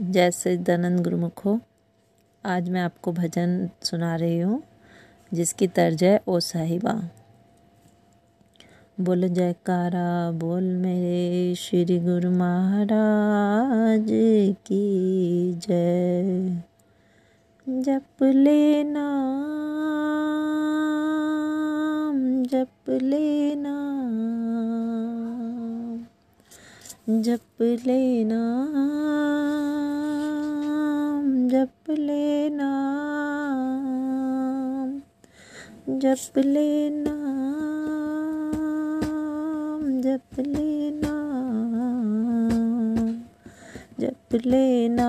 जय गुरुमुख हो, आज मैं आपको भजन सुना रही हूँ, जिसकी तर्ज है ओ साहिबा। बोल जयकारा, बोल मेरे श्री गुरु महाराज की जय। जप लेना जप लेना जप लेना जप लेना जप लेना जप लेना जप लेना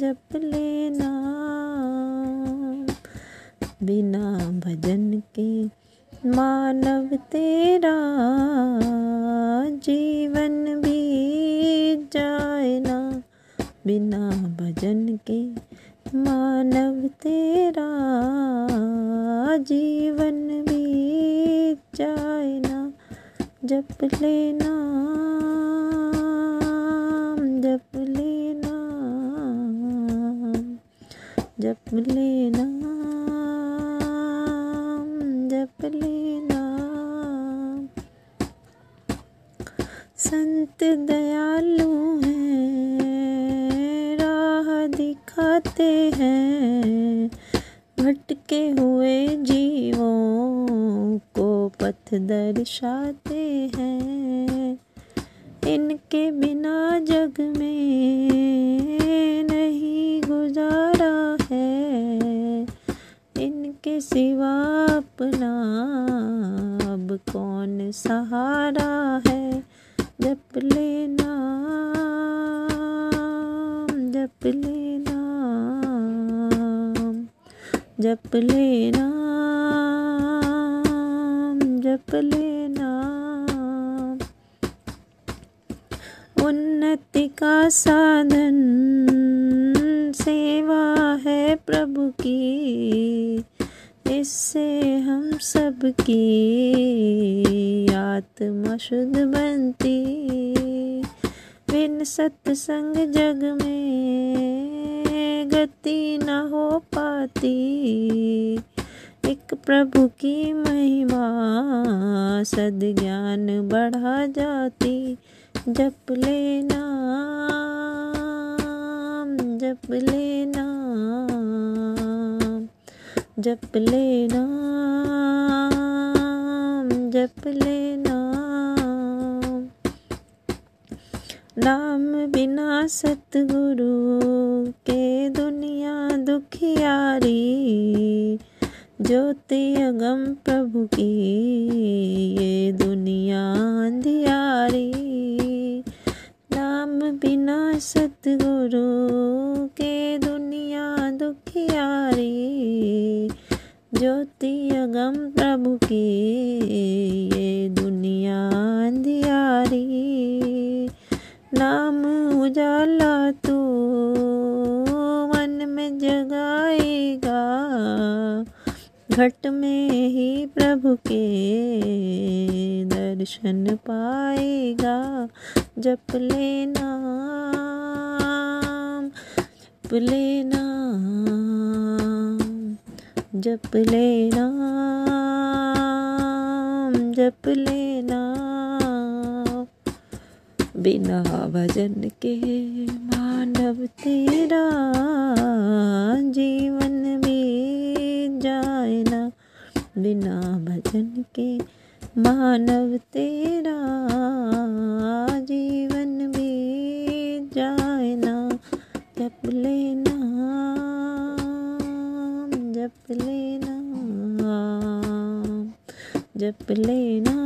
जप लेना। बिना भजन के मानव तेरा जीवन भी बिना भजन के। मानव तेरा जीवन भी जाए ना। जप लेना जप लेना जप लेना जप लेना। संत दयालु हैं। दिखाते हैं भटके हुए जीवों को पथ दर्शाते हैं। इनके बिना जग में नहीं गुजारा है। इनके सिवा अपना अब कौन सहारा है? जप लेना जप लेना। जप लेना जप लेना उन्नति का साधन, सेवा है प्रभु की। इससे हम सब की आत्मा शुद्ध बनती। बिन सत्संग जग में गति न हो पाती। एक प्रभु की महिमा सद ज्ञान बढ़ा जाती। जप लेना जप लेना जप लेना जप लेना नाम बिना सतगुरु के दुनिया दुखियारी, ज्योति अगम प्रभु की, ये दुनिया अंधियारी। नाम बिना सतगुरु के दुनिया दुखियारी, ज्योति अगम प्रभु की जगाएगा। घट में ही प्रभु के दर्शन पाएगा। जप लेना जप लेना जप लेना जप लेना बिना भजन के मानव तेरा जीवन भी जाए ना। बिना भजन के मानव तेरा जीवन भी जाए ना। जप लेना जप लेना जप लेना।